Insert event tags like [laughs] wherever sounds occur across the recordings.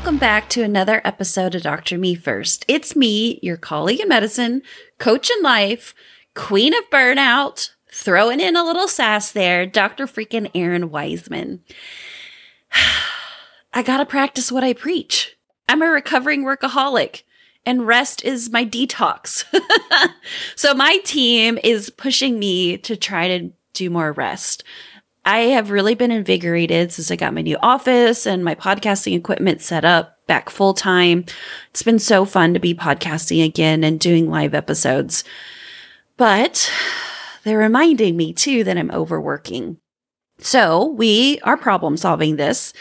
welcome back to another episode of Dr. Me First. It's me, your colleague in medicine, coach in life, queen of burnout, throwing in a little sass there, Dr. freaking Errin Weisman. [sighs] I gotta practice what I preach. I'm a recovering workaholic and rest is my detox. [laughs] so my team is pushing me to try to do more rest. I have really been invigorated since I got my new office and my podcasting equipment set up back full time. It's been so fun to be podcasting again and doing live episodes. But they're reminding me too that I'm overworking. So we are problem solving this.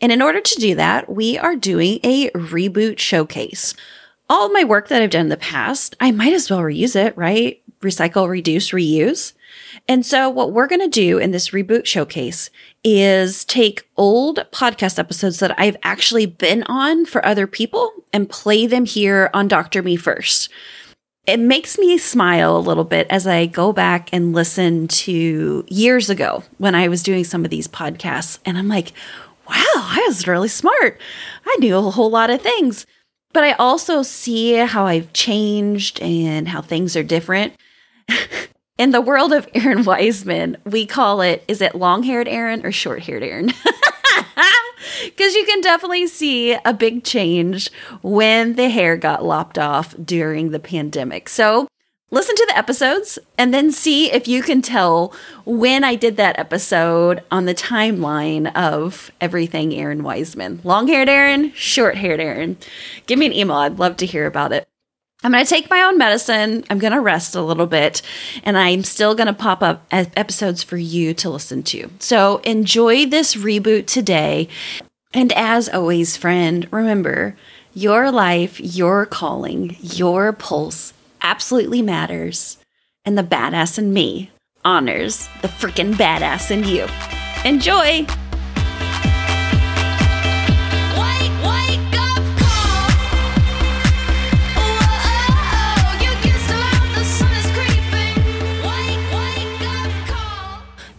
And in order to do that, we are doing a reboot showcase. All my work that I've done in the past, I might as well reuse it, right? Recycle, reduce, reuse. And so what we're going to do in this reboot showcase is take old podcast episodes that I've actually been on for other people and play them here on Dr. Me First. It makes me smile a little bit as I go back and listen to years ago when I was doing some of these podcasts. And I'm like, wow, I was really smart. I knew a whole lot of things. But I also see how I've changed and how things are different. [laughs] In the world of Errin Weisman, we call it is it long haired Errin or short haired Errin? [laughs] Because you can definitely see a big change when the hair got lopped off during the pandemic. So listen to the episodes and then see if you can tell when I did that episode on the timeline of everything Errin Weisman. Long haired Errin, short haired Errin. Give me an email. I'd love to hear about it. I'm going to take my own medicine. I'm going to rest a little bit, and I'm still going to pop up episodes for you to listen to. So enjoy this reboot today. And as always, friend, remember your life, your calling, your pulse absolutely matters. And the badass in me honors the freaking badass in you. Enjoy!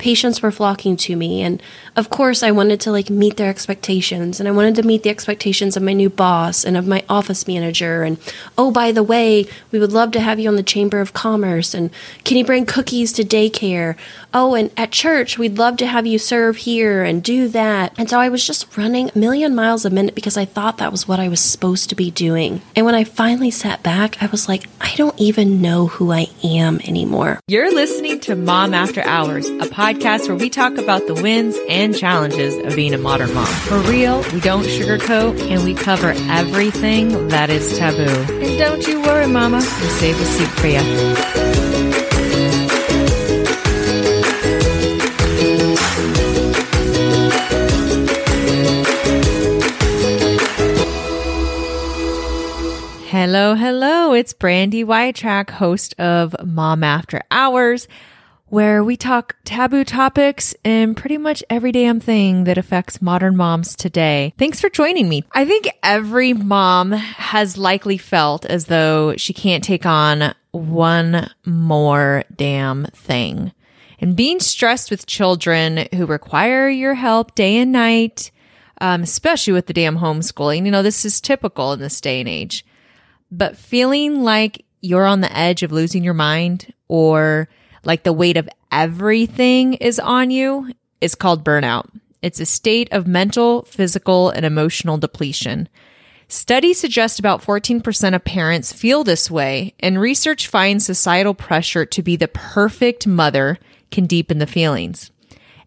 Patients were flocking to me and of course I wanted to like meet their expectations and I wanted to meet the expectations of my new boss and of my office manager and oh by the way we would love to have you on the chamber of commerce and can you bring cookies to daycare? Oh and at church we'd love to have you serve here and do that. And so I was just running a million miles a minute because I thought that was what I was supposed to be doing. And when I finally sat back I was like I don't even know who I am anymore. You're listening to Mom After Hours a podcast where we talk about the wins and challenges of being a modern mom. For real, we don't sugarcoat, and we cover everything that is taboo. And don't you worry, Mama, we saved a seat for you. Hello, hello. It's Brandi Wiatrak, host of Mom After Hours where we talk taboo topics and pretty much every damn thing that affects modern moms today. Thanks for joining me. I think every mom has likely felt as though she can't take on one more damn thing. And being stressed with children who require your help day and night, um, especially with the damn homeschooling, you know, this is typical in this day and age. But feeling like you're on the edge of losing your mind or like the weight of everything is on you is called burnout. It's a state of mental, physical, and emotional depletion. Studies suggest about 14% of parents feel this way, and research finds societal pressure to be the perfect mother can deepen the feelings.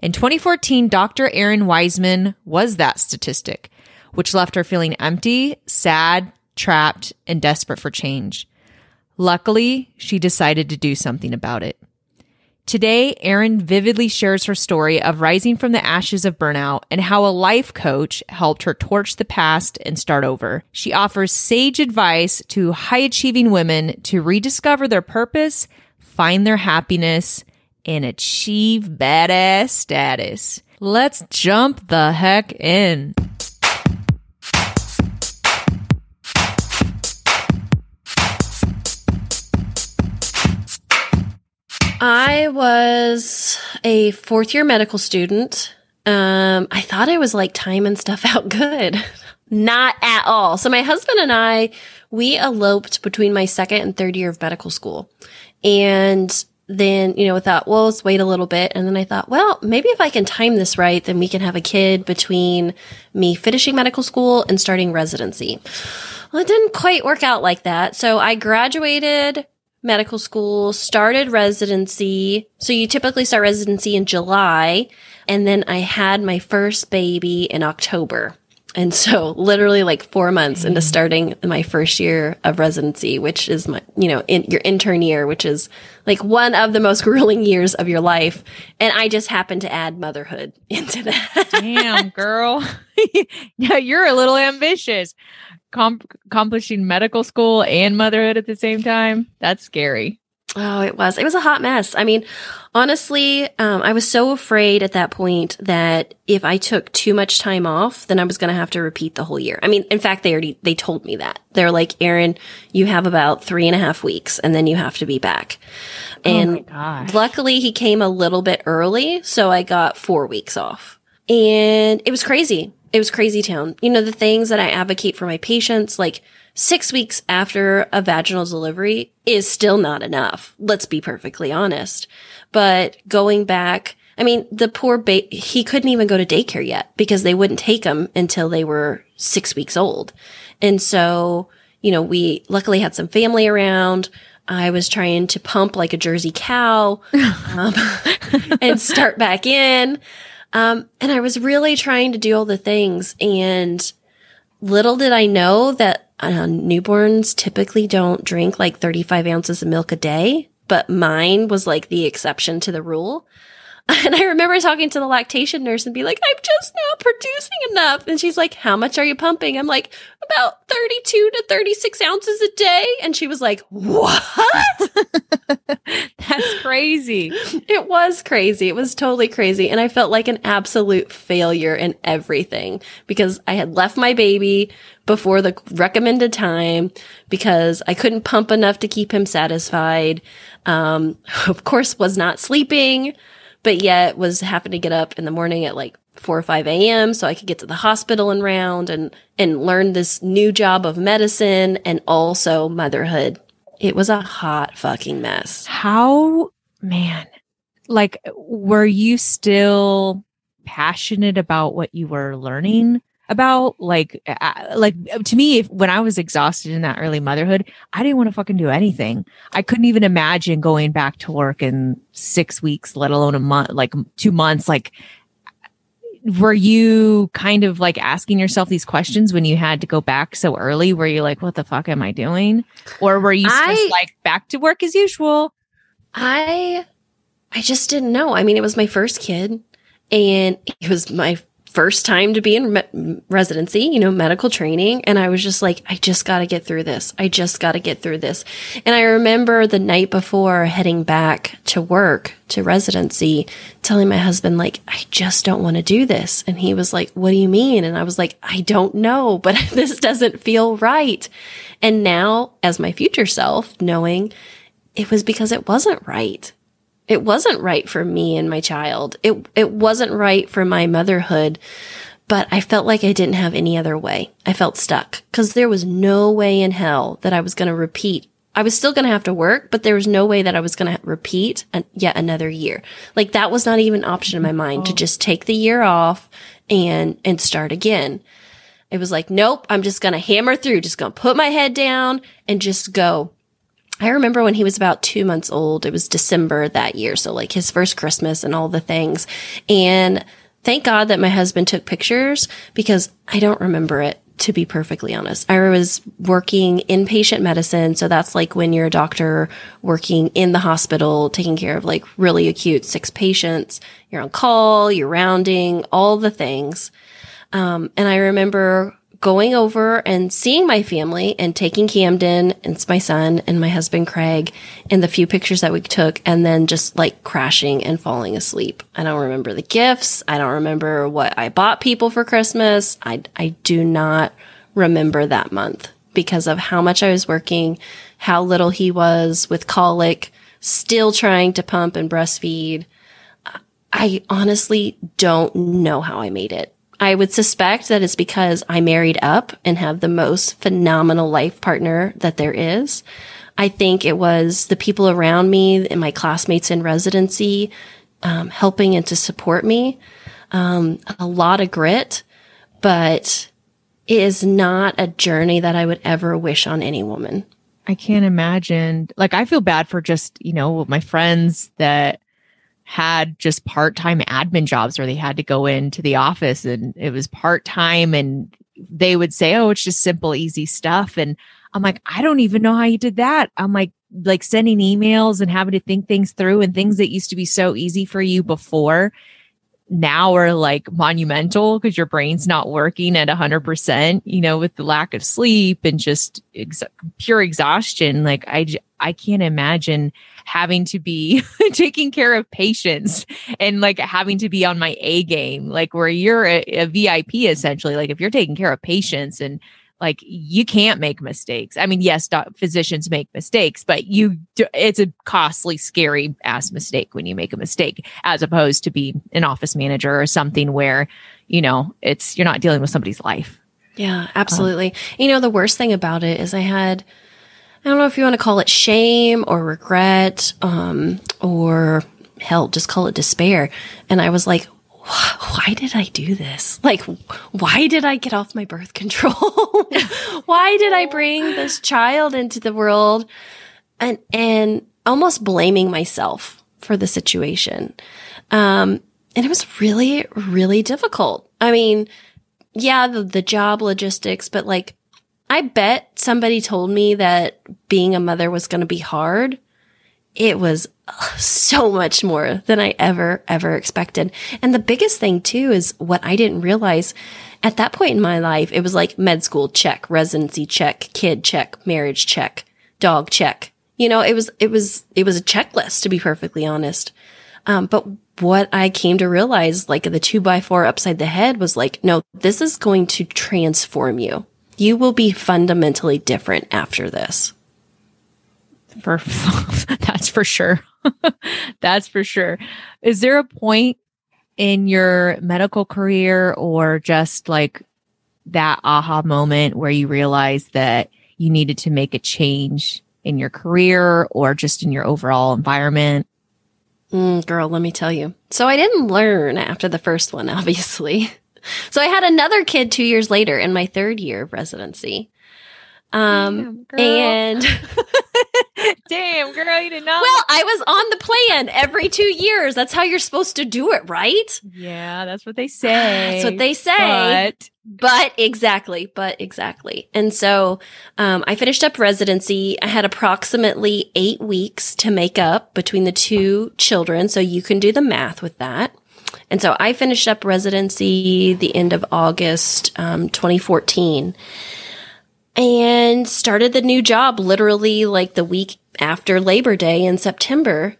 In 2014, Dr. Errin Weisman was that statistic, which left her feeling empty, sad, trapped, and desperate for change. Luckily, she decided to do something about it. Today, Errin vividly shares her story of rising from the ashes of burnout and how a life coach helped her torch the past and start over. She offers sage advice to high achieving women to rediscover their purpose, find their happiness, and achieve badass status. Let's jump the heck in. I was a fourth year medical student. Um, I thought I was like timing stuff [laughs] out good. Not at all. So my husband and I, we eloped between my second and third year of medical school. And then, you know, I thought, well, let's wait a little bit. And then I thought, well, maybe if I can time this right, then we can have a kid between me finishing medical school and starting residency. Well, it didn't quite work out like that. So I graduated medical school, started residency. So you typically start residency in July. And then I had my first baby in October. And so [laughs] literally like four months into mm. starting my first year of residency, which is my, you know, in your intern year, which is like one of the most [laughs] grueling years of your life. And I just happened to add motherhood [laughs] into that. Damn, girl. yeah, you're a little ambitious. Com- accomplishing medical school and motherhood at the same time. That's scary. Oh, it was. It was a hot mess. I mean, honestly, um, I was so afraid at that point that if I took too much time off, then I was going to have to repeat the whole year. I mean, in fact, they already, they told me that. They're like, Errin, you have about three and a half weeks and then you have to be back. And gosh. luckily he came a little bit early. So I got four weeks off and it was crazy. It was crazy town. You know, the things that I advocate for my patients, like six weeks after a vaginal delivery is still not enough. Let's be perfectly honest. But going back, I mean, the poor baby, he couldn't even go to daycare yet because they wouldn't take him until they were six weeks old. And so, you know, we luckily had some family around. I was trying to pump like a Jersey cow [laughs] um, [laughs] and start back in. Um, and I was really trying to do all the things. And little did I know that uh, newborns typically don't drink like 35 ounces of milk a day, but mine was like the exception to the rule. [laughs] And I remember talking to the lactation nurse and be like, I'm just now producing enough. And she's like, How much are you pumping? I'm like, About 32 to 36 ounces a day. And she was like, What? [laughs] That's crazy. It was crazy. It was totally crazy. And I felt like an absolute failure in everything because I had left my baby before the recommended time because I couldn't pump enough to keep him satisfied. Um, [laughs] of course, was not sleeping, but yet was having to get up in the morning at like 4 or 5 a.m. so I could get to the hospital and round and, and learn this new job of medicine and also motherhood. It was a hot fucking mess. How, man, like, were you still passionate about what you were learning about? Like, uh, like to me, if, when I was exhausted in that early motherhood, I didn't want to fucking do anything. I couldn't even imagine going back to work in six weeks, let alone a month, like two months. Like, were you kind of like asking yourself these questions when you had to go back so early? Were you like, what the fuck am I doing? Or were you I- just like back to work as usual? I I just didn't know. I mean, it was my first kid and it was my first time to be in me- residency, you know, medical training. And I was just like, I just got to get through this. I just got to get through this. And I remember the night before heading back to work to residency, telling my husband, like, I just don't want to do this. And he was like, what do you mean? And I was like, I don't know, [laughs] but this doesn't feel right. And now as my future self, knowing it was because it wasn't right. It wasn't right for me and my child. It it wasn't right for my motherhood, but I felt like I didn't have any other way. I felt stuck cuz there was no way in hell that I was going to repeat. I was still going to have to work, but there was no way that I was going to repeat an, yet another year. Like that was not even an option in my mind to oh. just take the year off and and start again. It was like, nope, I'm just going to hammer through, just going to put my head down and just go. I remember when he was about two months old, it was December that year. So like his first Christmas and all the things. And thank God that my husband took pictures because I don't remember it to be perfectly honest. I was working inpatient medicine. So that's like when you're a doctor working in the hospital, taking care of like really acute sick patients. You're on call, you're rounding, all the things. Um, and I remember going over and seeing my family and taking Camden and it's my son and my husband Craig and the few pictures that we took and then just like crashing and falling asleep. I don't remember the gifts. I don't remember what I bought people for Christmas. I, I do not remember that month because of how much I was working, how little he was with colic, still trying to pump and breastfeed. I honestly don't know how I made it. I would suspect that it's because I married up and have the most phenomenal life partner that there is. I think it was the people around me and my classmates in residency um, helping and to support me. Um, a lot of grit, but it is not a journey that I would ever wish on any woman. I can't imagine. Like, I feel bad for just, you know, my friends that had just part time admin jobs where they had to go into the office and it was part time and they would say, Oh, it's just simple, easy stuff. And I'm like, I don't even know how you did that. I'm like, like sending emails and having to think things through and things that used to be so easy for you before now are like monumental because your brain's not working at 100%, you know, with the lack of sleep and just ex- pure exhaustion. Like, I, I can't imagine having to be [laughs] taking care of patients and like having to be on my A game, like where you're a, a VIP essentially. Like, if you're taking care of patients and like you can't make mistakes. I mean, yes, physicians make mistakes, but you it's a costly, scary ass mistake when you make a mistake, as opposed to be an office manager or something where you know it's you're not dealing with somebody's life. Yeah, absolutely. Um, you know, the worst thing about it is I had I don't know if you want to call it shame or regret, um, or hell, just call it despair. And I was like, why did I do this? Like, why did I get off my birth control? [laughs] why did I bring this child into the world? And, and almost blaming myself for the situation. Um, and it was really, really difficult. I mean, yeah, the, the job logistics, but like, I bet somebody told me that being a mother was going to be hard it was so much more than I ever, ever expected. And the biggest thing too is what I didn't realize at that point in my life, it was like med school check, residency check, kid check, marriage check, dog check. You know, it was, it was, it was a checklist to be perfectly honest. Um, but what I came to realize, like the two by four upside the head was like, no, this is going to transform you. You will be fundamentally different after this for [laughs] that's for sure. [laughs] that's for sure. Is there a point in your medical career or just like that aha moment where you realized that you needed to make a change in your career or just in your overall environment? Mm, girl, let me tell you. So I didn't learn after the first one, [laughs] obviously. So I had another kid two years later in my third year of residency. Um, Damn, and [laughs] Damn, girl, you did not. Well, I was on the plan every two years. That's how you're supposed to do it, right? Yeah, that's what they [sighs] say. That's what they say. But, but exactly, but exactly. And so, um, I finished up residency. I had approximately eight weeks to make up between the two children. So you can do the math with that. And so I finished up residency the end of August, um, 2014 and started the new job literally like the week after Labor Day in September.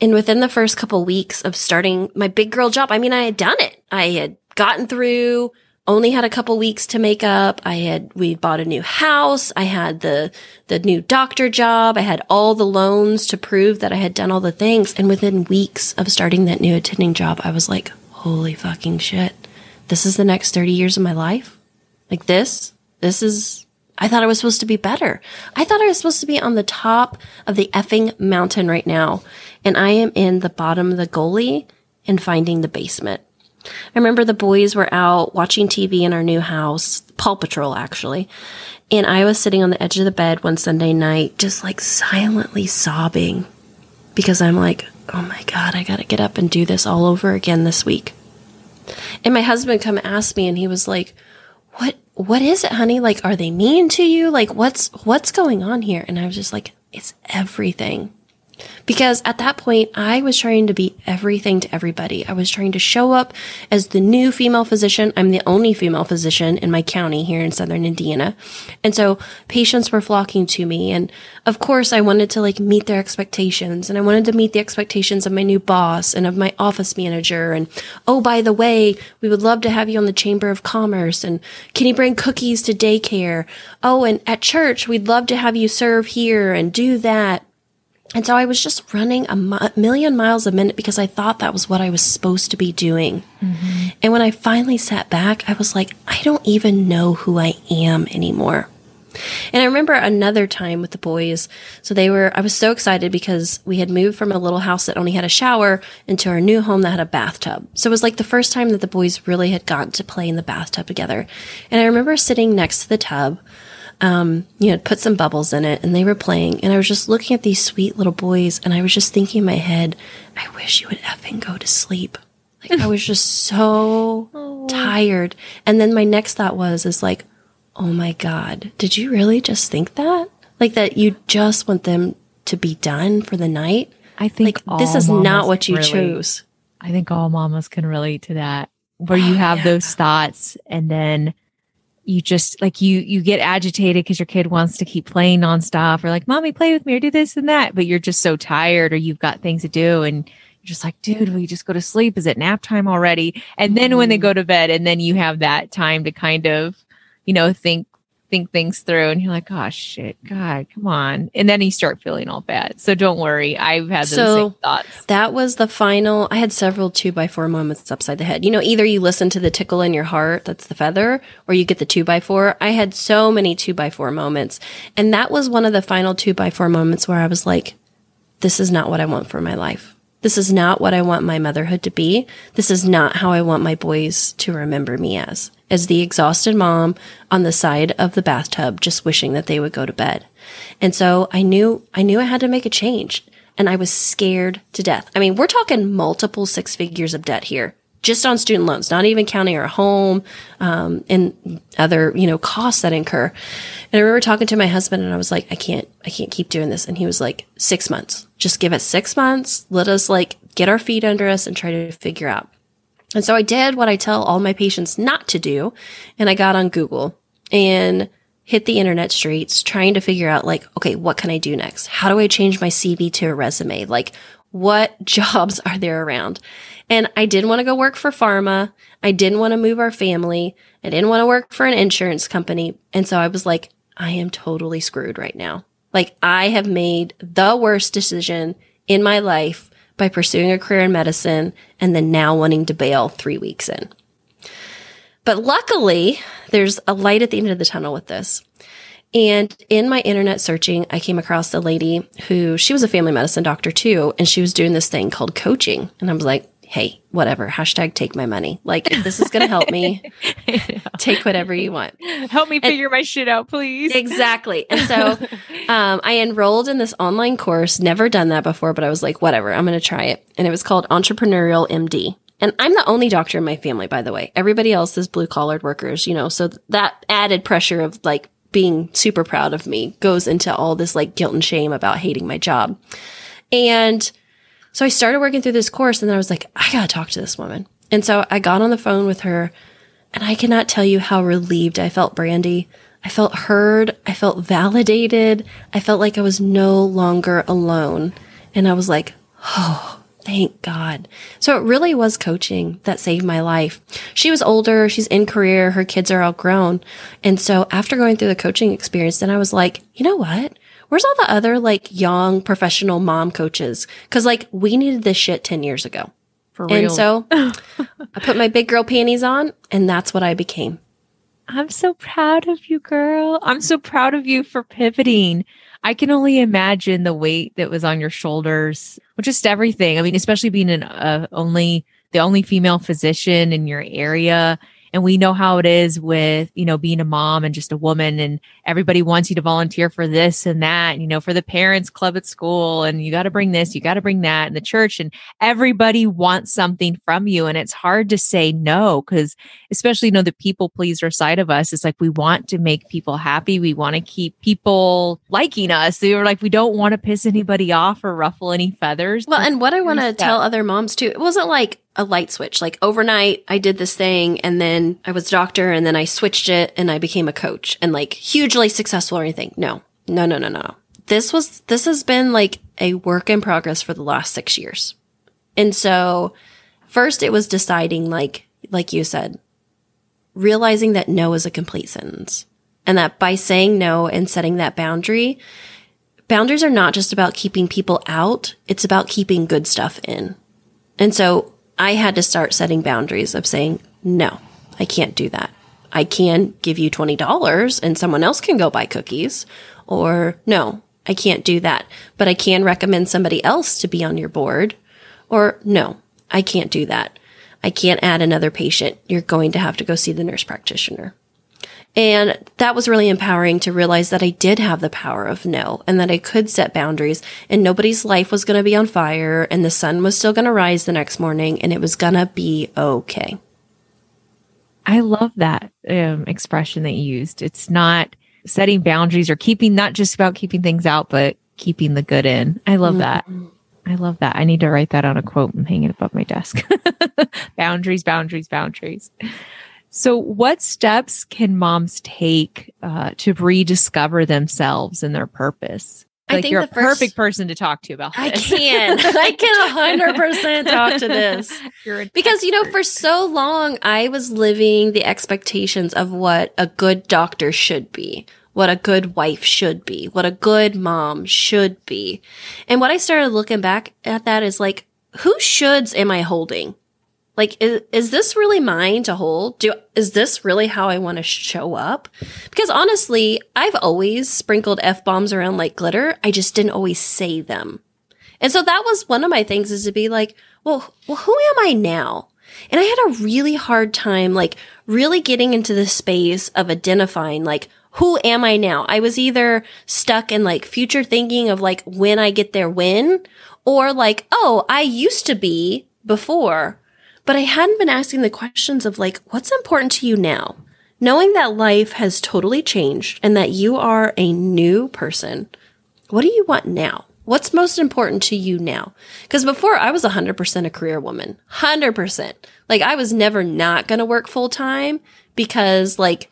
And within the first couple weeks of starting my big girl job, I mean, I had done it. I had gotten through, only had a couple weeks to make up. I had, we bought a new house. I had the, the new doctor job. I had all the loans to prove that I had done all the things. And within weeks of starting that new attending job, I was like, holy fucking shit. This is the next 30 years of my life. Like this, this is I thought I was supposed to be better. I thought I was supposed to be on the top of the effing mountain right now. And I am in the bottom of the gully and finding the basement. I remember the boys were out watching TV in our new house, Paw Patrol actually. And I was sitting on the edge of the bed one Sunday night, just like silently sobbing because I'm like, oh my God, I got to get up and do this all over again this week. And my husband come ask me and he was like, what what is it, honey? Like, are they mean to you? Like, what's, what's going on here? And I was just like, it's everything. Because at that point, I was trying to be everything to everybody. I was trying to show up as the new female physician. I'm the only female physician in my county here in Southern Indiana. And so patients were flocking to me. And of course, I wanted to like meet their expectations and I wanted to meet the expectations of my new boss and of my office manager. And oh, by the way, we would love to have you on the Chamber of Commerce. And can you bring cookies to daycare? Oh, and at church, we'd love to have you serve here and do that. And so I was just running a mi- million miles a minute because I thought that was what I was supposed to be doing. Mm-hmm. And when I finally sat back, I was like, I don't even know who I am anymore. And I remember another time with the boys. So they were, I was so excited because we had moved from a little house that only had a shower into our new home that had a bathtub. So it was like the first time that the boys really had gotten to play in the bathtub together. And I remember sitting next to the tub, um, you know, put some bubbles in it and they were playing. And I was just looking at these sweet little boys and I was just thinking in my head, I wish you would effing go to sleep. Like I was just [laughs] so tired. And then my next thought was, is like, oh my God, did you really just think that? Like that you just want them to be done for the night? I think Like this is not what you chose. I think all mamas can relate to that, where you Oh, have yeah. those thoughts and then you just like you you get agitated because your kid wants to keep playing nonstop or like, mommy, play with me or do this and that, but you're just so tired or you've got things to do and you're just like, dude, will you just go to sleep? Is it nap time already? And then when they Mhm. go to bed and then you have that time to kind of, you know, think think things through and you're like, oh shit, God, come on. And then you start feeling all bad. So don't worry. I've had those So- same thoughts. That was the final. I had several two by four moments upside the head. You know, either you listen to the tickle in your heart, that's the feather, or you get the two by four. I had so many two by four moments. And that was one of the final two by four moments where I was like, this is not what I want for my life. This is not what I want my motherhood to be. This is not how I want my boys to remember me as. As the exhausted mom on the side of the bathtub, just wishing that they would go to bed. And so I knew, I knew I had to make a change and I was scared to death. I mean, we're talking multiple six figures of debt here, just on student loans, not even counting our home, um, and other, you know, costs that incur. And I remember talking to my husband and I was like, I can't, I can't keep doing this. And he was like, six months, just give it six months. Let us like get our feet under us and try to figure out. And so I did what I tell all my patients not to do. And I got on Google and hit the internet streets trying to figure out like, okay, what can I do next? How do I change my CV to a resume? Like, what [laughs] jobs are there around? And I didn't want to go work for pharma. I didn't want to move our family. I didn't want to work for an insurance company. And so I was like, I am totally screwed right now. Like I have made the worst decision in my life by pursuing a career in medicine and then now wanting to bail three weeks in. But luckily, there's a light at the end of the tunnel with this. And in my internet searching, I came across a lady who she was a family medicine doctor too, and she was doing this thing called coaching. And I was like, hey, whatever, hashtag take my money. Like, if this is going to help me, [laughs] take whatever you want. Help me figure my shit out, please. Exactly. And so [laughs] um, I enrolled in this online course, never done that before, but I was like, whatever, I'm going to try it. And it was called Entrepreneurial MD. And I'm the only doctor in my family, by the way. Everybody else is blue collared workers, you know, so that added pressure of like being super proud of me goes into all this like guilt and shame about hating my job. And so I started working through this course and then I was like, I gotta talk to this woman. And so I got on the phone with her and I cannot tell you how relieved I felt, Brandi. I felt heard. I felt validated. I felt like I was no longer alone. And I was like, oh, thank God. So it really was coaching that saved my life. She was older. She's in career. Her kids are outgrown. And so after going through the coaching experience, then I was like, you know what? Where's all the other like young professional mom coaches? Cause like we needed this shit 10 years ago. For real. And so [laughs] I put my big girl panties on and that's what I became. I'm so proud of you, girl. I'm so proud of you for pivoting. I can only imagine the weight that was on your shoulders, just everything. I mean, especially being an uh, only the only female physician in your area. And we know how it is with, you know, being a mom and just a woman and everybody wants you to volunteer for this and that, you know, for the parents club at school and you got to bring this, you got to bring that and the church and everybody wants something from you. And it's hard to say no because especially, you know, the people pleaser side of us is like, we want to make people happy. We want to keep people liking us. They were like, we don't want to piss anybody off or ruffle any feathers. Well, and what I want to tell other moms too, it wasn't like a light switch. Like overnight, I did this thing and then I was doctor and then I switched it and I became a coach and like hugely successful or anything. No, no, no, no, no. This was, this has been like a work in progress for the last six years. And so first it was deciding like, like you said, realizing that no is a complete sentence and that by saying no and setting that boundary, boundaries are not just about keeping people out, it's about keeping good stuff in. And so I had to start setting boundaries of saying, no, I can't do that. I can give you $20 and someone else can go buy cookies. Or no, I can't do that, but I can recommend somebody else to be on your board. Or no, I can't do that. I can't add another patient. You're going to have to go see the nurse practitioner. And that was really empowering to realize that I did have the power of no and that I could set boundaries and nobody's life was going to be on fire and the sun was still going to rise the next morning and it was going to be okay. I love that um, expression that you used. It's not setting boundaries or keeping, not just about keeping things out, but keeping the good in. I love mm-hmm. that. I love that. I need to write that on a quote and hang it above my desk. [laughs] boundaries, boundaries, boundaries. So, what steps can moms take uh, to rediscover themselves and their purpose? I think you're a first, perfect person to talk to about this. [laughs] I can. I can 100% talk to this. [laughs] because, you know, for so long, I was living the expectations of what a good doctor should be, what a good wife should be, what a good mom should be. And what I started looking back at that is like, who shoulds am I holding? Like, is, is this really mine to hold? Do, is this really how I want to show up? Because honestly, I've always sprinkled F bombs around like glitter. I just didn't always say them. And so that was one of my things is to be like, well, well, who am I now? And I had a really hard time, like really getting into the space of identifying, like, who am I now? I was either stuck in like future thinking of like when I get there, when, or like, oh, I used to be before but I hadn't been asking the questions of like, what's important to you now? Knowing that life has totally changed and that you are a new person, what do you want now? What's most important to you now? Because before I was 100% a career woman, 100%. Like I was never not going to work full time because like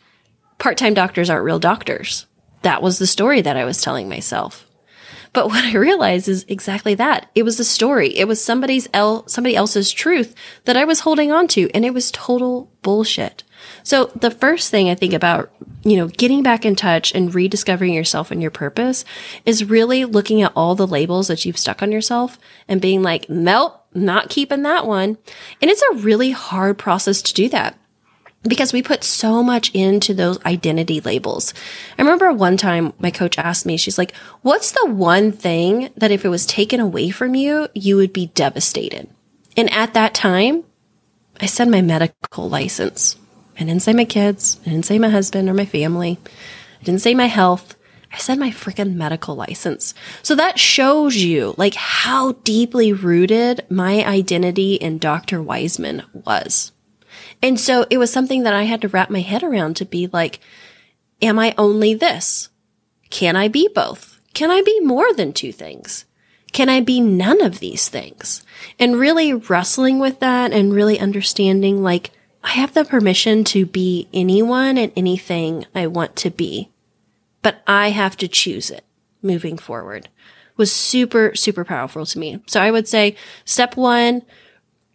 part time doctors aren't real doctors. That was the story that I was telling myself. But what I realized is exactly that. It was a story. It was somebody's el- somebody else's truth that I was holding on to and it was total bullshit. So the first thing I think about, you know, getting back in touch and rediscovering yourself and your purpose is really looking at all the labels that you've stuck on yourself and being like, nope, not keeping that one. And it's a really hard process to do that because we put so much into those identity labels. I remember one time my coach asked me, she's like, what's the one thing that if it was taken away from you, you would be devastated? And at that time, I said my medical license. I didn't say my kids. I didn't say my husband or my family. I didn't say my health. I said my freaking medical license. So that shows you like how deeply rooted my identity in Dr. Weisman was. And so it was something that I had to wrap my head around to be like, am I only this? Can I be both? Can I be more than two things? Can I be none of these things? And really wrestling with that and really understanding like, I have the permission to be anyone and anything I want to be, but I have to choose it moving forward was super, super powerful to me. So I would say step one,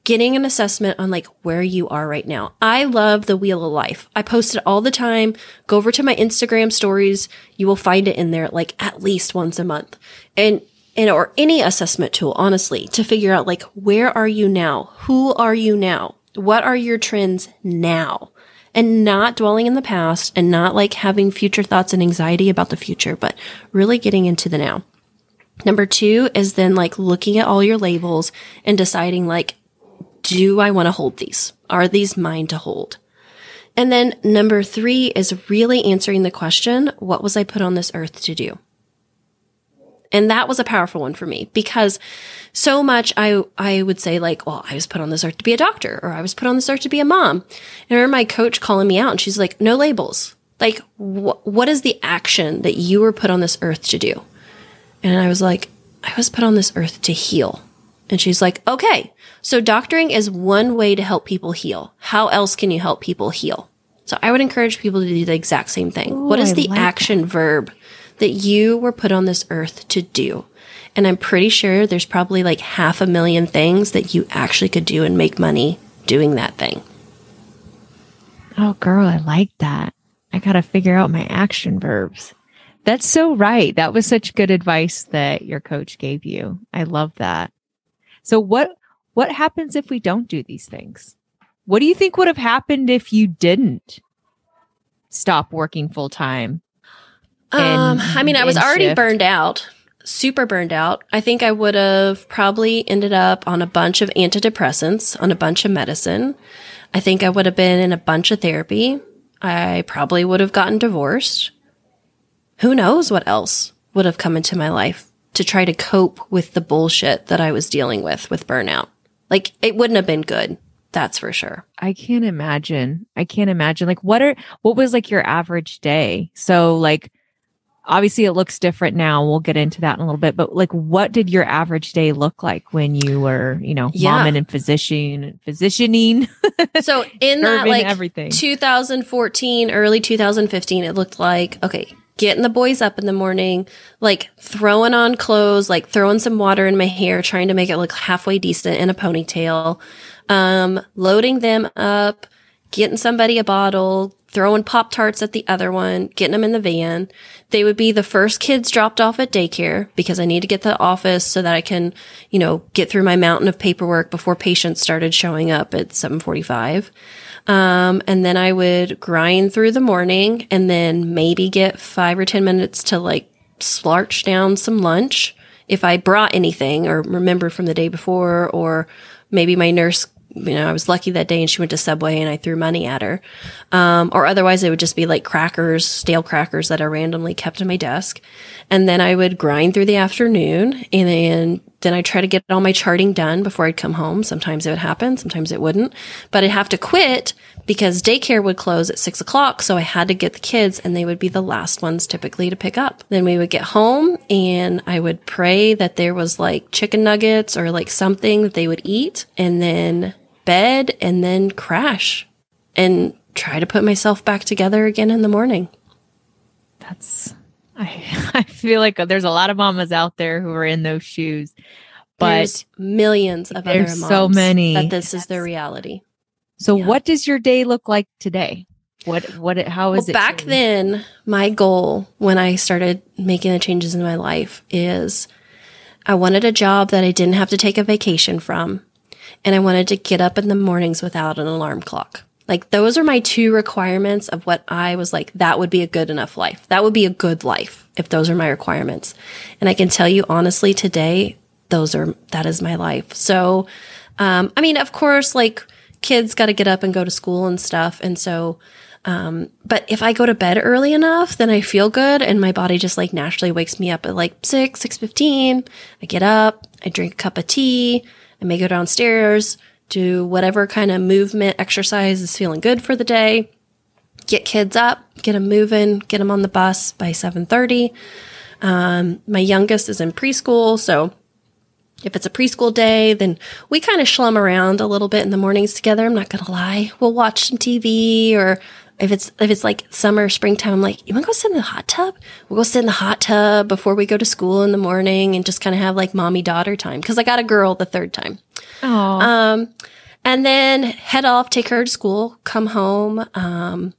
getting an assessment on like where you are right now. I love the wheel of life. I post it all the time. Go over to my Instagram stories. You will find it in there like at least once a month. And and or any assessment tool, honestly, to figure out like where are you now? Who are you now? What are your trends now? And not dwelling in the past and not like having future thoughts and anxiety about the future, but really getting into the now. Number two is then like looking at all your labels and deciding like, do I want to hold these? Are these mine to hold? And then number three is really answering the question, what was I put on this earth to do? And that was a powerful one for me because so much I, I would say like, well, I was put on this earth to be a doctor or I was put on this earth to be a mom. And I remember my coach calling me out and she's like, no labels. Like, wh- what is the action that you were put on this earth to do? And I was like, I was put on this earth to heal. And she's like, okay, so doctoring is one way to help people heal. How else can you help people heal? So I would encourage people to do the exact same thing. Ooh, what is the like action that. verb that you were put on this earth to do? And I'm pretty sure there's probably like half a million things that you actually could do and make money doing that thing. Oh, girl, I like that. I got to figure out my action verbs. That's so right. That was such good advice that your coach gave you. I love that. So what what happens if we don't do these things? What do you think would have happened if you didn't stop working full time? Um, I mean, I was already shift? burned out, super burned out. I think I would have probably ended up on a bunch of antidepressants, on a bunch of medicine. I think I would have been in a bunch of therapy. I probably would have gotten divorced. Who knows what else would have come into my life to try to cope with the bullshit that I was dealing with with burnout. Like it wouldn't have been good. That's for sure. I can't imagine. I can't imagine. Like what are what was like your average day? So like obviously it looks different now. We'll get into that in a little bit, but like what did your average day look like when you were, you know, yeah. mom and physician physicianing? [laughs] so in that like everything. 2014, early 2015, it looked like, okay, getting the boys up in the morning, like throwing on clothes, like throwing some water in my hair, trying to make it look halfway decent in a ponytail, um, loading them up, getting somebody a bottle, throwing Pop Tarts at the other one, getting them in the van. They would be the first kids dropped off at daycare because I need to get the office so that I can, you know, get through my mountain of paperwork before patients started showing up at 745. Um, and then I would grind through the morning and then maybe get five or 10 minutes to like slarch down some lunch if I brought anything or remember from the day before, or maybe my nurse you know, I was lucky that day and she went to Subway and I threw money at her. Um, or otherwise it would just be like crackers, stale crackers that are randomly kept in my desk. And then I would grind through the afternoon and then, then I try to get all my charting done before I'd come home. Sometimes it would happen, sometimes it wouldn't, but I'd have to quit because daycare would close at six o'clock. So I had to get the kids and they would be the last ones typically to pick up. Then we would get home and I would pray that there was like chicken nuggets or like something that they would eat and then bed and then crash and try to put myself back together again in the morning. That's I [laughs] I feel like there's a lot of mamas out there who are in those shoes. But there's millions of other moms so many that this is their reality. So yeah. what does your day look like today? What what how is well, it? Back changed? then, my goal when I started making the changes in my life is I wanted a job that I didn't have to take a vacation from and I wanted to get up in the mornings without an alarm clock. Like those are my two requirements of what I was like, that would be a good enough life. That would be a good life if those are my requirements. And I can tell you honestly today, those are, that is my life. So, um, I mean, of course, like kids got to get up and go to school and stuff. And so, um, but if I go to bed early enough, then I feel good and my body just like naturally wakes me up at like six, six fifteen. I get up, I drink a cup of tea, I may go downstairs, do whatever kind of movement exercise is feeling good for the day, get kids up, get them moving, get them on the bus by 7.30. Um, my youngest is in preschool, so if it's a preschool day, then we kind of schlum around a little bit in the mornings together. I'm not going to lie. We'll watch some TV or if it's if it's like summer, springtime, I'm like, you want to go sit in the hot tub? We'll go sit in the hot tub before we go to school in the morning and just kind of have like mommy daughter time because I got a girl the third time. Aww. Um, and then head off, take her to school, come home. Um,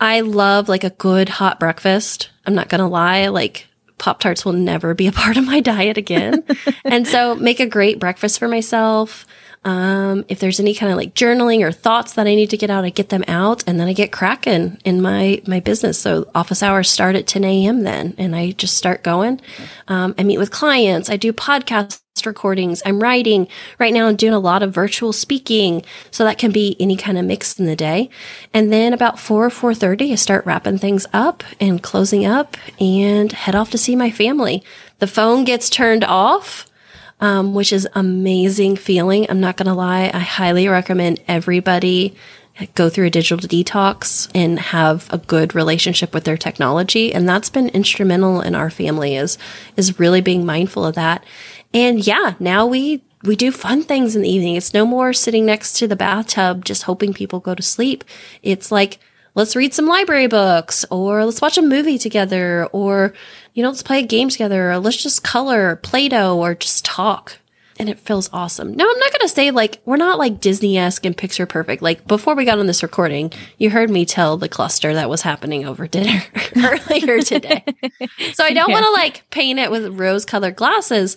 I love like a good hot breakfast. I'm not gonna lie, like Pop Tarts will never be a [laughs] part of my diet again. [laughs] and so make a great breakfast for myself. Um, if there's any kind of like journaling or thoughts that I need to get out, I get them out and then I get cracking in my, my business. So office hours start at 10 a.m. then and I just start going. Um, I meet with clients. I do podcast recordings. I'm writing right now. I'm doing a lot of virtual speaking. So that can be any kind of mix in the day. And then about four or 4.30, I start wrapping things up and closing up and head off to see my family. The phone gets turned off um, which is amazing feeling. I'm not going to lie. I highly recommend everybody go through a digital detox and have a good relationship with their technology. And that's been instrumental in our family is, is really being mindful of that. And yeah, now we, we do fun things in the evening. It's no more sitting next to the bathtub, just hoping people go to sleep. It's like, let's read some library books or let's watch a movie together or, you know, let's play a game together or let's just color Play Doh or just talk. and it feels awesome. Now, I'm not going to say like we're not like Disney esque and picture perfect. Like before we got on this recording, you heard me tell the cluster that was happening over dinner [laughs] earlier today. [laughs] so I don't want to like paint it with rose colored glasses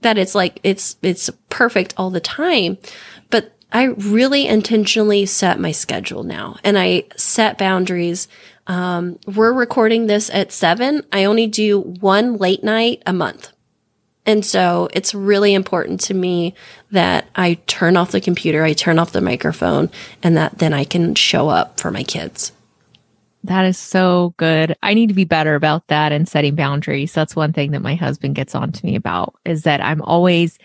that it's like it's it's perfect all the time. I really intentionally set my schedule now and I set boundaries. Um, we're recording this at seven. I only do one late night a month. And so it's really important to me that I turn off the computer, I turn off the microphone, and that then I can show up for my kids. That is so good. I need to be better about that and setting boundaries. That's one thing that my husband gets on to me about is that I'm always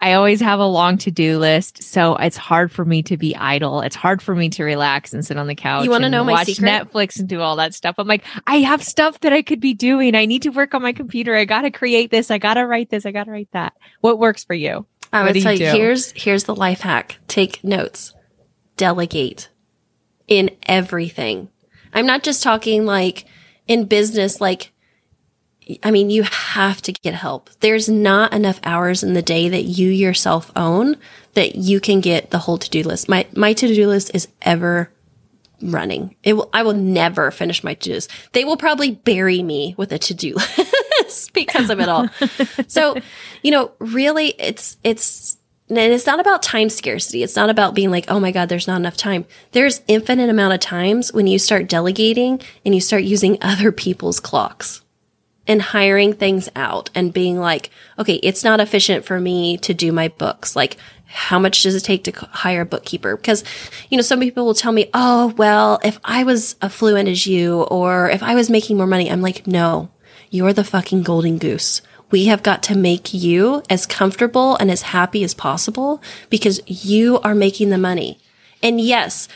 I always have a long to-do list, so it's hard for me to be idle. It's hard for me to relax and sit on the couch. You wanna know my watch secret? Netflix and do all that stuff. I'm like, I have stuff that I could be doing. I need to work on my computer. I got to create this. I got to write this. I got to write that. What works for you? I would do you you, here's here's the life hack. Take notes. Delegate in everything. I'm not just talking like in business, like I mean, you have to get help. There's not enough hours in the day that you yourself own that you can get the whole to-do list. My my to-do list is ever running. It will I will never finish my to-dos. They will probably bury me with a to-do [laughs] list because of it all. [laughs] so, you know, really it's it's and it's not about time scarcity. It's not about being like, oh my God, there's not enough time. There's infinite amount of times when you start delegating and you start using other people's clocks and hiring things out and being like, okay, it's not efficient for me to do my books. Like, how much does it take to hire a bookkeeper? Because, you know, some people will tell me, oh, well, if I was affluent as you or if I was making more money, I'm like, no, you're the fucking golden goose. We have got to make you as comfortable and as happy as possible because you are making the money. And yes,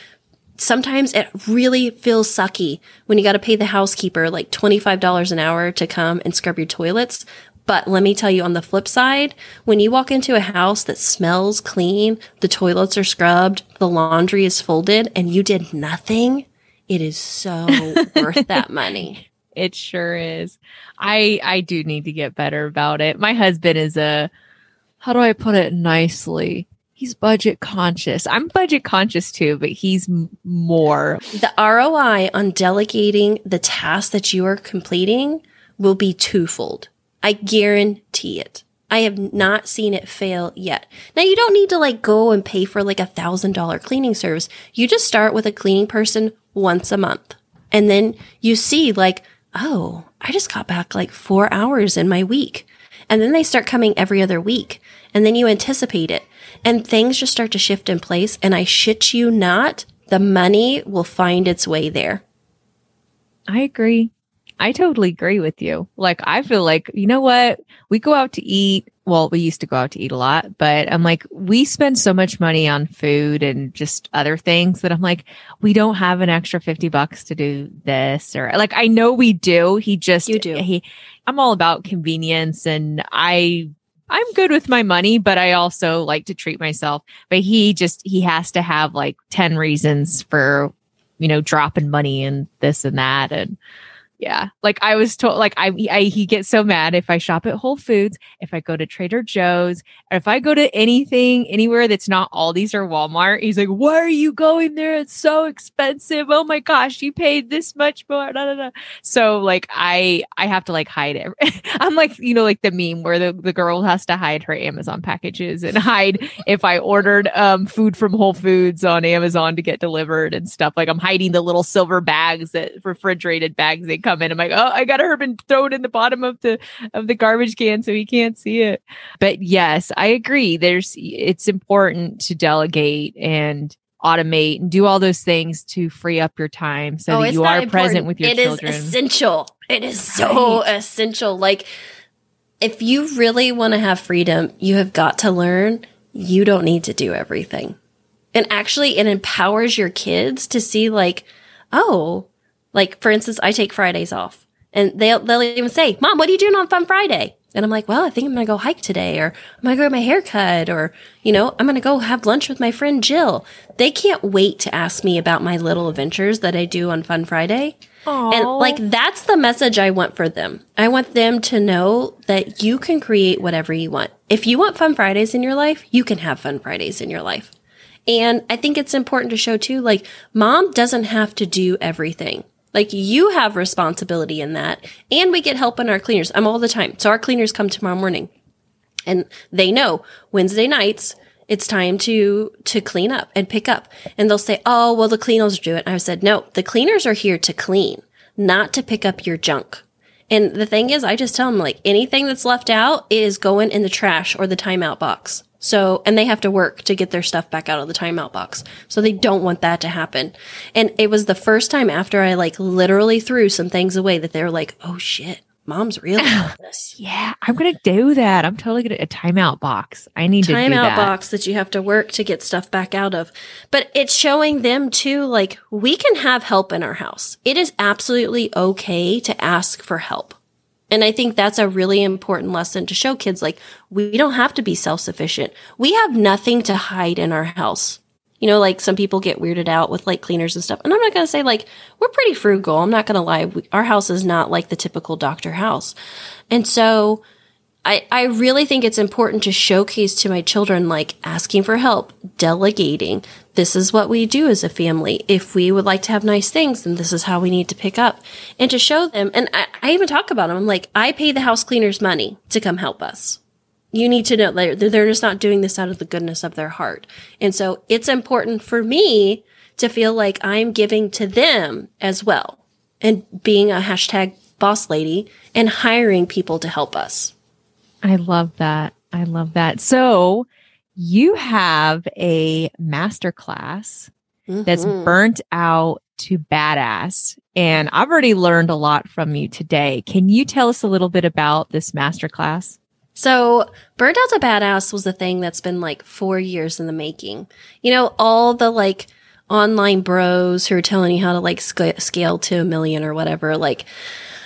sometimes it really feels sucky when you got to pay the housekeeper like $25 an hour to come and scrub your toilets. But let me tell you on the flip side, when you walk into a house that smells clean, the toilets are scrubbed, the laundry is folded, and you did nothing, it is so [laughs] worth that money. It sure is. I I do need to get better about it. My husband is a how do I put it nicely? He's budget conscious. I'm budget conscious too, but he's more. The ROI on delegating the tasks that you are completing will be twofold. I guarantee it. I have not seen it fail yet. Now you don't need to like go and pay for like a thousand dollar cleaning service. You just start with a cleaning person once a month. And then you see like, oh, I just got back like four hours in my week. And then they start coming every other week. And then you anticipate it. And things just start to shift in place. And I shit you not, the money will find its way there. I agree. I totally agree with you. Like I feel like, you know what? We go out to eat. Well, we used to go out to eat a lot, but I'm like, we spend so much money on food and just other things that I'm like, we don't have an extra 50 bucks to do this or like, I know we do. He just, You do. He, I'm all about convenience and I, I'm good with my money, but I also like to treat myself. But he just, he has to have like 10 reasons for, you know, dropping money and this and that. And yeah, like I was told, like I, I, he gets so mad if I shop at Whole Foods, if I go to Trader Joe's, or if I go to anything, anywhere that's not Aldi's or Walmart. He's like, "Why are you going there? It's so expensive. Oh my gosh, you paid this much more." Da, da, da. So like I, I have to like hide it. [laughs] I'm like, you know, like the meme where the, the girl has to hide her Amazon packages and hide if I ordered um food from Whole Foods on Amazon to get delivered and stuff. Like I'm hiding the little silver bags that refrigerated bags they come in. I'm like, oh, I got her and throw it in the bottom of the of the garbage can so he can't see it. But yes, I agree. There's it's important to delegate and automate and do all those things to free up your time so oh, that Oh, it's you are present with your It children. It is essential. It is so essential. Like, if you really want to have freedom, you have got to learn you don't need to do everything. And actually, it empowers your kids to see, like, oh, like for instance, I take Fridays off, and they'll they'll even say, "Mom, what are you doing on Fun Friday?" And I'm like, well, I think I'm going to go hike today or I'm going to go get my hair cut or, you know, I'm going to go have lunch with my friend Jill. They can't wait to ask me about my little adventures that I do on Fun Friday. And like, that's the message I want for them. I want them to know that you can create whatever you want. If you want Fun Fridays in your life, you can have Fun Fridays in your life. And I think it's important to show too, like, mom doesn't have to do everything. Like you have responsibility in that. And we get help in our cleaners. I'm all the time. So our cleaners come tomorrow morning and they know Wednesday nights, it's time to, to clean up and pick up. And they'll say, Oh, well, the cleaners do it. And I said, no, the cleaners are here to clean, not to pick up your junk. And the thing is, I just tell them like anything that's left out is going in the trash or the timeout box. So, and they have to work to get their stuff back out of the timeout box. So they don't want that to happen. And it was the first time after I like literally threw some things away that they were like, oh shit, mom's real about [laughs] this. Yeah, I'm gonna do that. I'm totally gonna a timeout box. I need to Timeout box that you have to work to get stuff back out of. But it's showing them too, like, we can have help in our house. It is absolutely okay to ask for help. And I think that's a really important lesson to show kids like we don't have to be self-sufficient. We have nothing to hide in our house. You know, like some people get weirded out with like cleaners and stuff. And I'm not going to say like we're pretty frugal. I'm not going to lie. We, our house is not like the typical doctor house. And so I, I really think it's important to showcase to my children like asking for help, delegating. This is what we do as a family. If we would like to have nice things, then this is how we need to pick up. And to show them, and I, I even talk about them, I'm like, I pay the house cleaners money to come help us. You need to know that they're, they're just not doing this out of the goodness of their heart. And so it's important for me to feel like I'm giving to them as well and being a hashtag boss lady and hiring people to help us. I love that. I love that. So you have a master class that's mm-hmm. burnt out to badass. And I've already learned a lot from you today. Can you tell us a little bit about this master class? So, Burnt Out to Badass was a thing that's been like four years in the making. You know, all the like online bros who are telling you how to like sc- scale to a million or whatever. Like,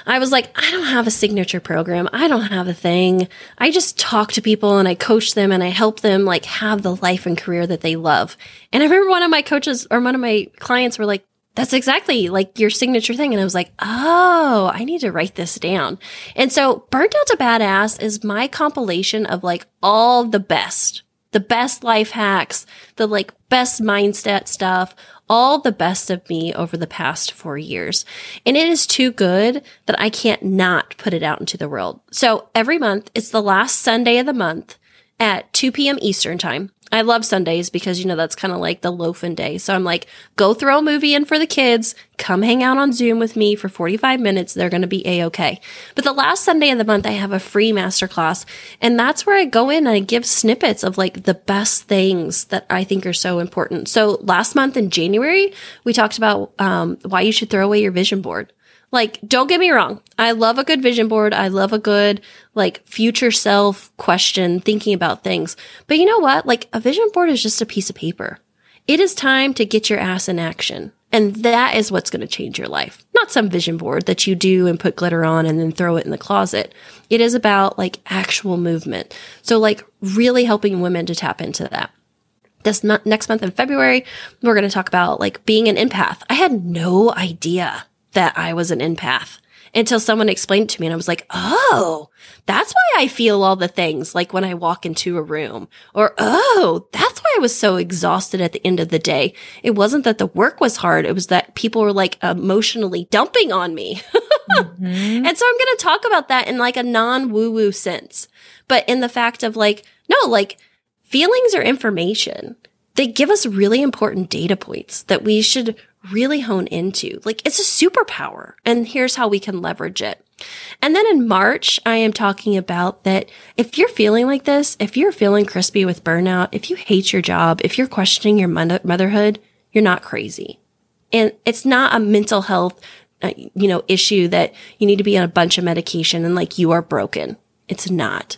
I was like, I don't have a signature program. I don't have a thing. I just talk to people and I coach them and I help them like have the life and career that they love. And I remember one of my coaches or one of my clients were like, that's exactly like your signature thing. And I was like, oh, I need to write this down. And so Burnt Out to Badass is my compilation of like all the best, the best life hacks, the like best mindset stuff, all the best of me over the past four years. And it is too good that I can't not put it out into the world. So every month, it's the last Sunday of the month at 2 p.m. Eastern time. I love Sundays because, you know, that's kind of like the loafing day. So I'm like, go throw a movie in for the kids. Come hang out on Zoom with me for 45 minutes. They're going to be a-okay. But the last Sunday of the month, I have a free masterclass. And that's where I go in and I give snippets of like the best things that I think are so important. So last month in January, we talked about um, why you should throw away your vision board. Like, don't get me wrong. I love a good vision board. I love a good, like, future self question, thinking about things. But you know what? Like, a vision board is just a piece of paper. It is time to get your ass in action. And that is what's going to change your life. Not some vision board that you do and put glitter on and then throw it in the closet. It is about like actual movement. So like really helping women to tap into that this next month in February, we're going to talk about like being an empath. I had no idea that I was an empath until someone explained it to me and I was like, Oh, that's why I feel all the things like when I walk into a room or, Oh, that's why I was so exhausted at the end of the day. It wasn't that the work was hard. It was that people were like emotionally dumping on me. Mhm. And so I'm going to talk about that in like a non woo woo sense, but in the fact of like, no, like feelings are information. They give us really important data points that we should really hone into. Like it's a superpower and here's how we can leverage it. And then in March, I am talking about that if you're feeling like this, if you're feeling crispy with burnout, if you hate your job, if you're questioning your motherhood, you're not crazy. And it's not a mental health, uh, you know, issue that you need to be on a bunch of medication and like you are broken. It's not.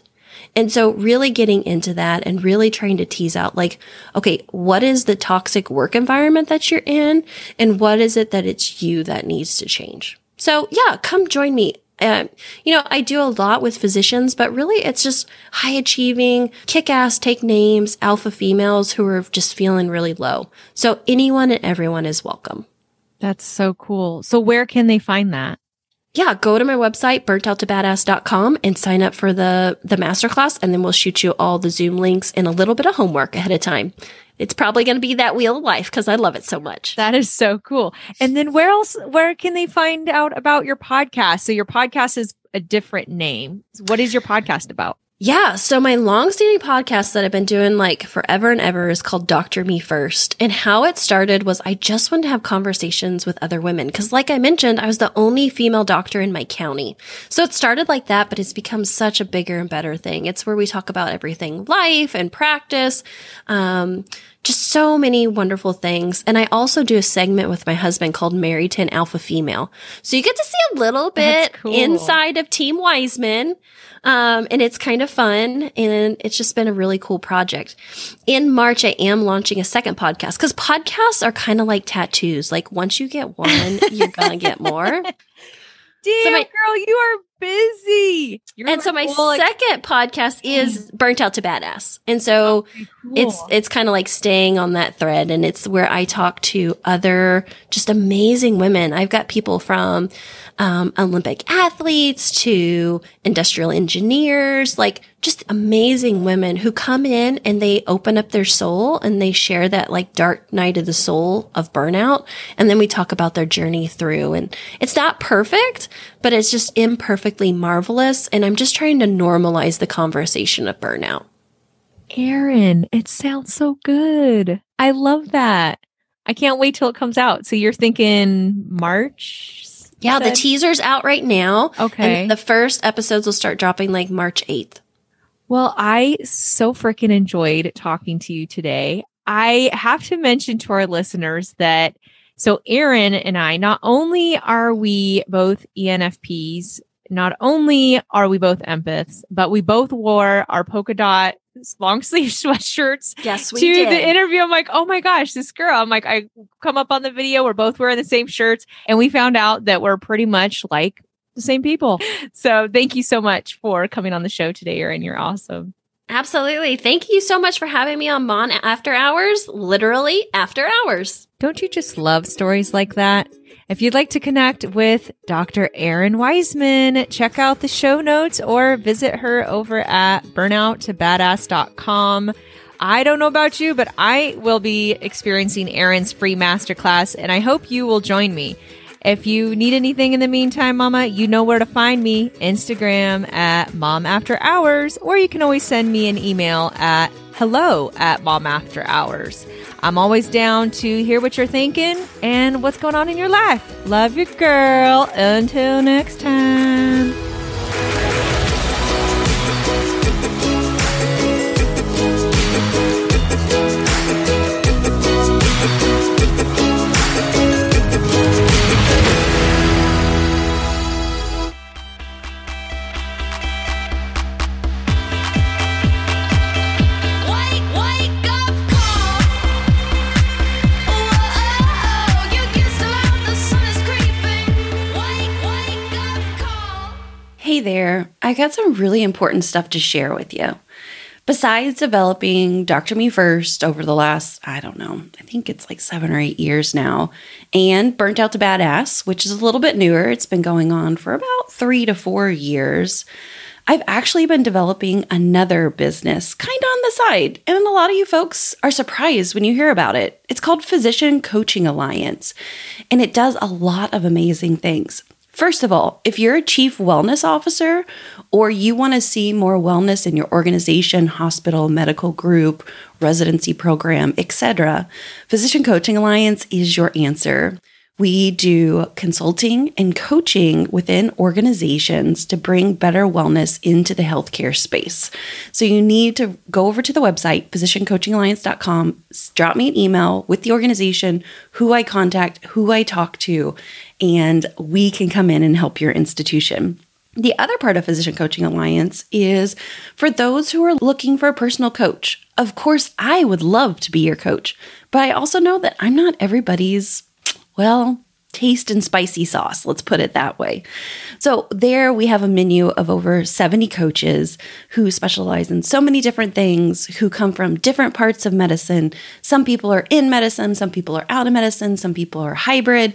And so really getting into that and really trying to tease out like, okay, what is the toxic work environment that you're in? And what is it that it's you that needs to change? So yeah, come join me you know, I do a lot with physicians, but really it's just high achieving, kick ass, take names, alpha females who are just feeling really low. So anyone and everyone is welcome. That's so cool. So where can they find that? Yeah, go to my website, burntoutobadass.com and sign up for the, the masterclass. And then we'll shoot you all the Zoom links and a little bit of homework ahead of time. It's probably going to be that wheel of life because I love it so much. That is so cool. And then where else, where can they find out about your podcast? So your podcast is a different name. What is your podcast about? Yeah. So my long-standing podcast that I've been doing like forever and ever is called Doctor Me First. And how it started was I just wanted to have conversations with other women. Cause like I mentioned, I was the only female doctor in my county. So it started like that, but it's become such a bigger and better thing. It's where we talk about everything life and practice. Um, just so many wonderful things. And I also do a segment with my husband called Married to an Alpha Female. So you get to see a little bit cool. inside of Team Weisman. Um, and it's kind of fun and it's just been a really cool project. In March, I am launching a second podcast because podcasts are kind of like tattoos. Like once you get one, you're going to get more. [laughs] Damn, my- girl, you are busy. You're and so my full, like, second podcast is Burnt Out to Badass. And so it's cool. it's kind of like staying on that thread and it's where I talk to other just amazing women. I've got people from um, Olympic athletes to industrial engineers, like just amazing women who come in and they open up their soul and they share that like dark night of the soul of burnout. And then we talk about their journey through and it's not perfect, but it's just imperfectly marvelous. And I'm just trying to normalize the conversation of burnout. Errin, it sounds so good. I love that. I can't wait till it comes out. So you're thinking March? Yeah, the teaser's out right now. Okay. And the first episodes will start dropping like March 8th. Well, I so freaking enjoyed talking to you today. I have to mention to our listeners that so Errin and I, not only are we both ENFPs, not only are we both empaths, but we both wore our polka dot long [laughs] sleeve sweatshirts Yes, we to did. the interview. I'm like, oh my gosh, this girl. I'm like, I come up on the video. We're both wearing the same shirts. And we found out that we're pretty much like the same people. [laughs] So thank you so much for coming on the show today, Errin. You're awesome. Absolutely. Thank you so much for having me on Mom After Hours, literally after hours. Don't you just love stories like that? If you'd like to connect with Dr. Errin Weisman, check out the show notes or visit her over at burnouttobadass.com. I don't know about you, but I will be experiencing Errin's free masterclass and I hope you will join me. If you need anything in the meantime, Mama, you know where to find me. Instagram at Mom After Hours, or you can always send me an email at hello at Mom After Hours. I'm always down to hear what you're thinking and what's going on in your life. Love you, girl. Until next time. I got some really important stuff to share with you. Besides developing Dr. Me First over the last, I don't know, I think it's like seven or eight years now, and Burnt Out to Badass, which is a little bit newer, it's been going on for about three to four years. I've actually been developing another business kind of on the side, and a lot of you folks are surprised when you hear about it. It's called Physician Coaching Alliance, and it does a lot of amazing things. First of all, if you're a chief wellness officer or you want to see more wellness in your organization, hospital, medical group, residency program, etc., Physician Coaching Alliance is your answer. We do consulting and coaching within organizations to bring better wellness into the healthcare space. So you need to go over to the website, physiciancoachingalliance.com, drop me an email with the organization, who I contact, who I talk to, and we can come in and help your institution. The other part of Physician Coaching Alliance is for those who are looking for a personal coach. Of course, I would love to be your coach, but I also know that I'm not everybody's, well, taste and spicy sauce. Let's put it that way. So, there we have a menu of over 70 coaches who specialize in so many different things, who come from different parts of medicine. Some people are in medicine, some people are out of medicine, some people are hybrid.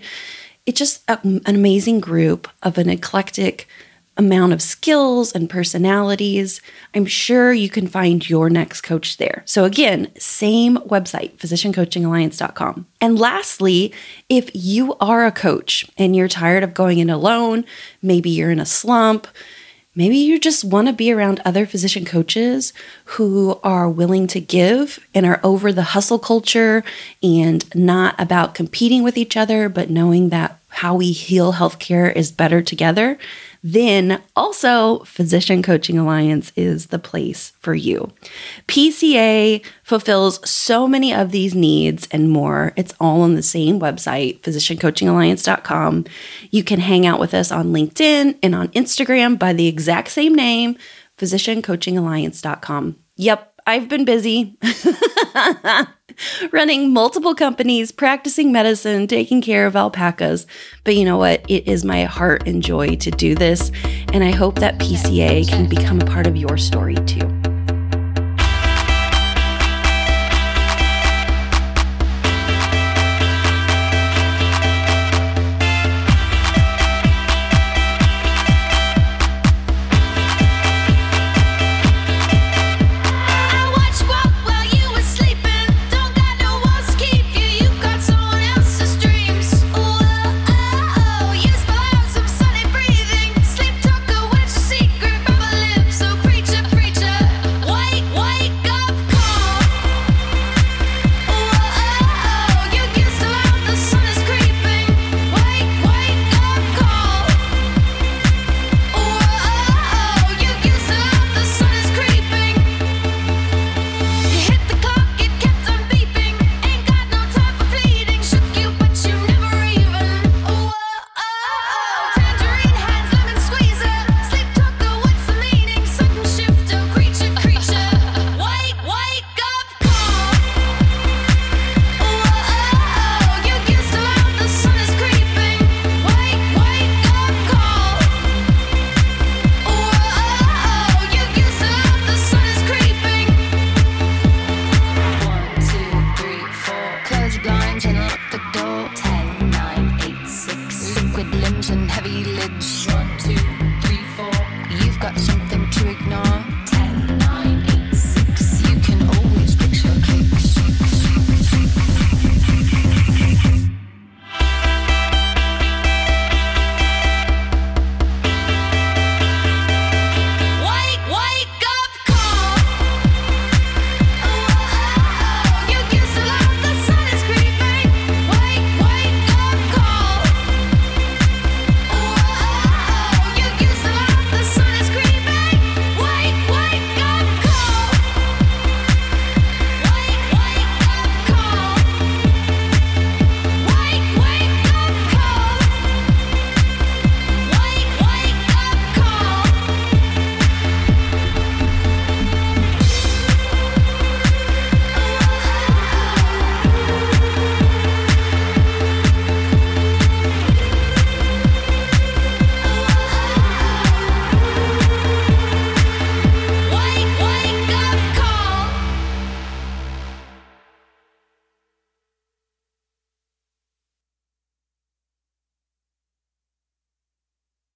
It's just a, an amazing group of an eclectic amount of skills and personalities. I'm sure you can find your next coach there. So, again, same website, physiciancoachingalliance.com. And lastly, if you are a coach and you're tired of going in alone, maybe you're in a slump, Maybe you just want to be around other physician coaches who are willing to give and are over the hustle culture and not about competing with each other, but knowing that how we heal healthcare is better together. Then also, Physician Coaching Alliance is the place for you. PCA fulfills so many of these needs and more. It's all on the same website, physiciancoachingalliance.com. You can hang out with us on LinkedIn and on Instagram by the exact same name, physiciancoachingalliance.com. Yep, I've been busy. [laughs] [laughs] running multiple companies, practicing medicine, taking care of alpacas. But you know what? It is my heart and joy to do this. And I hope that PCA can become a part of your story too.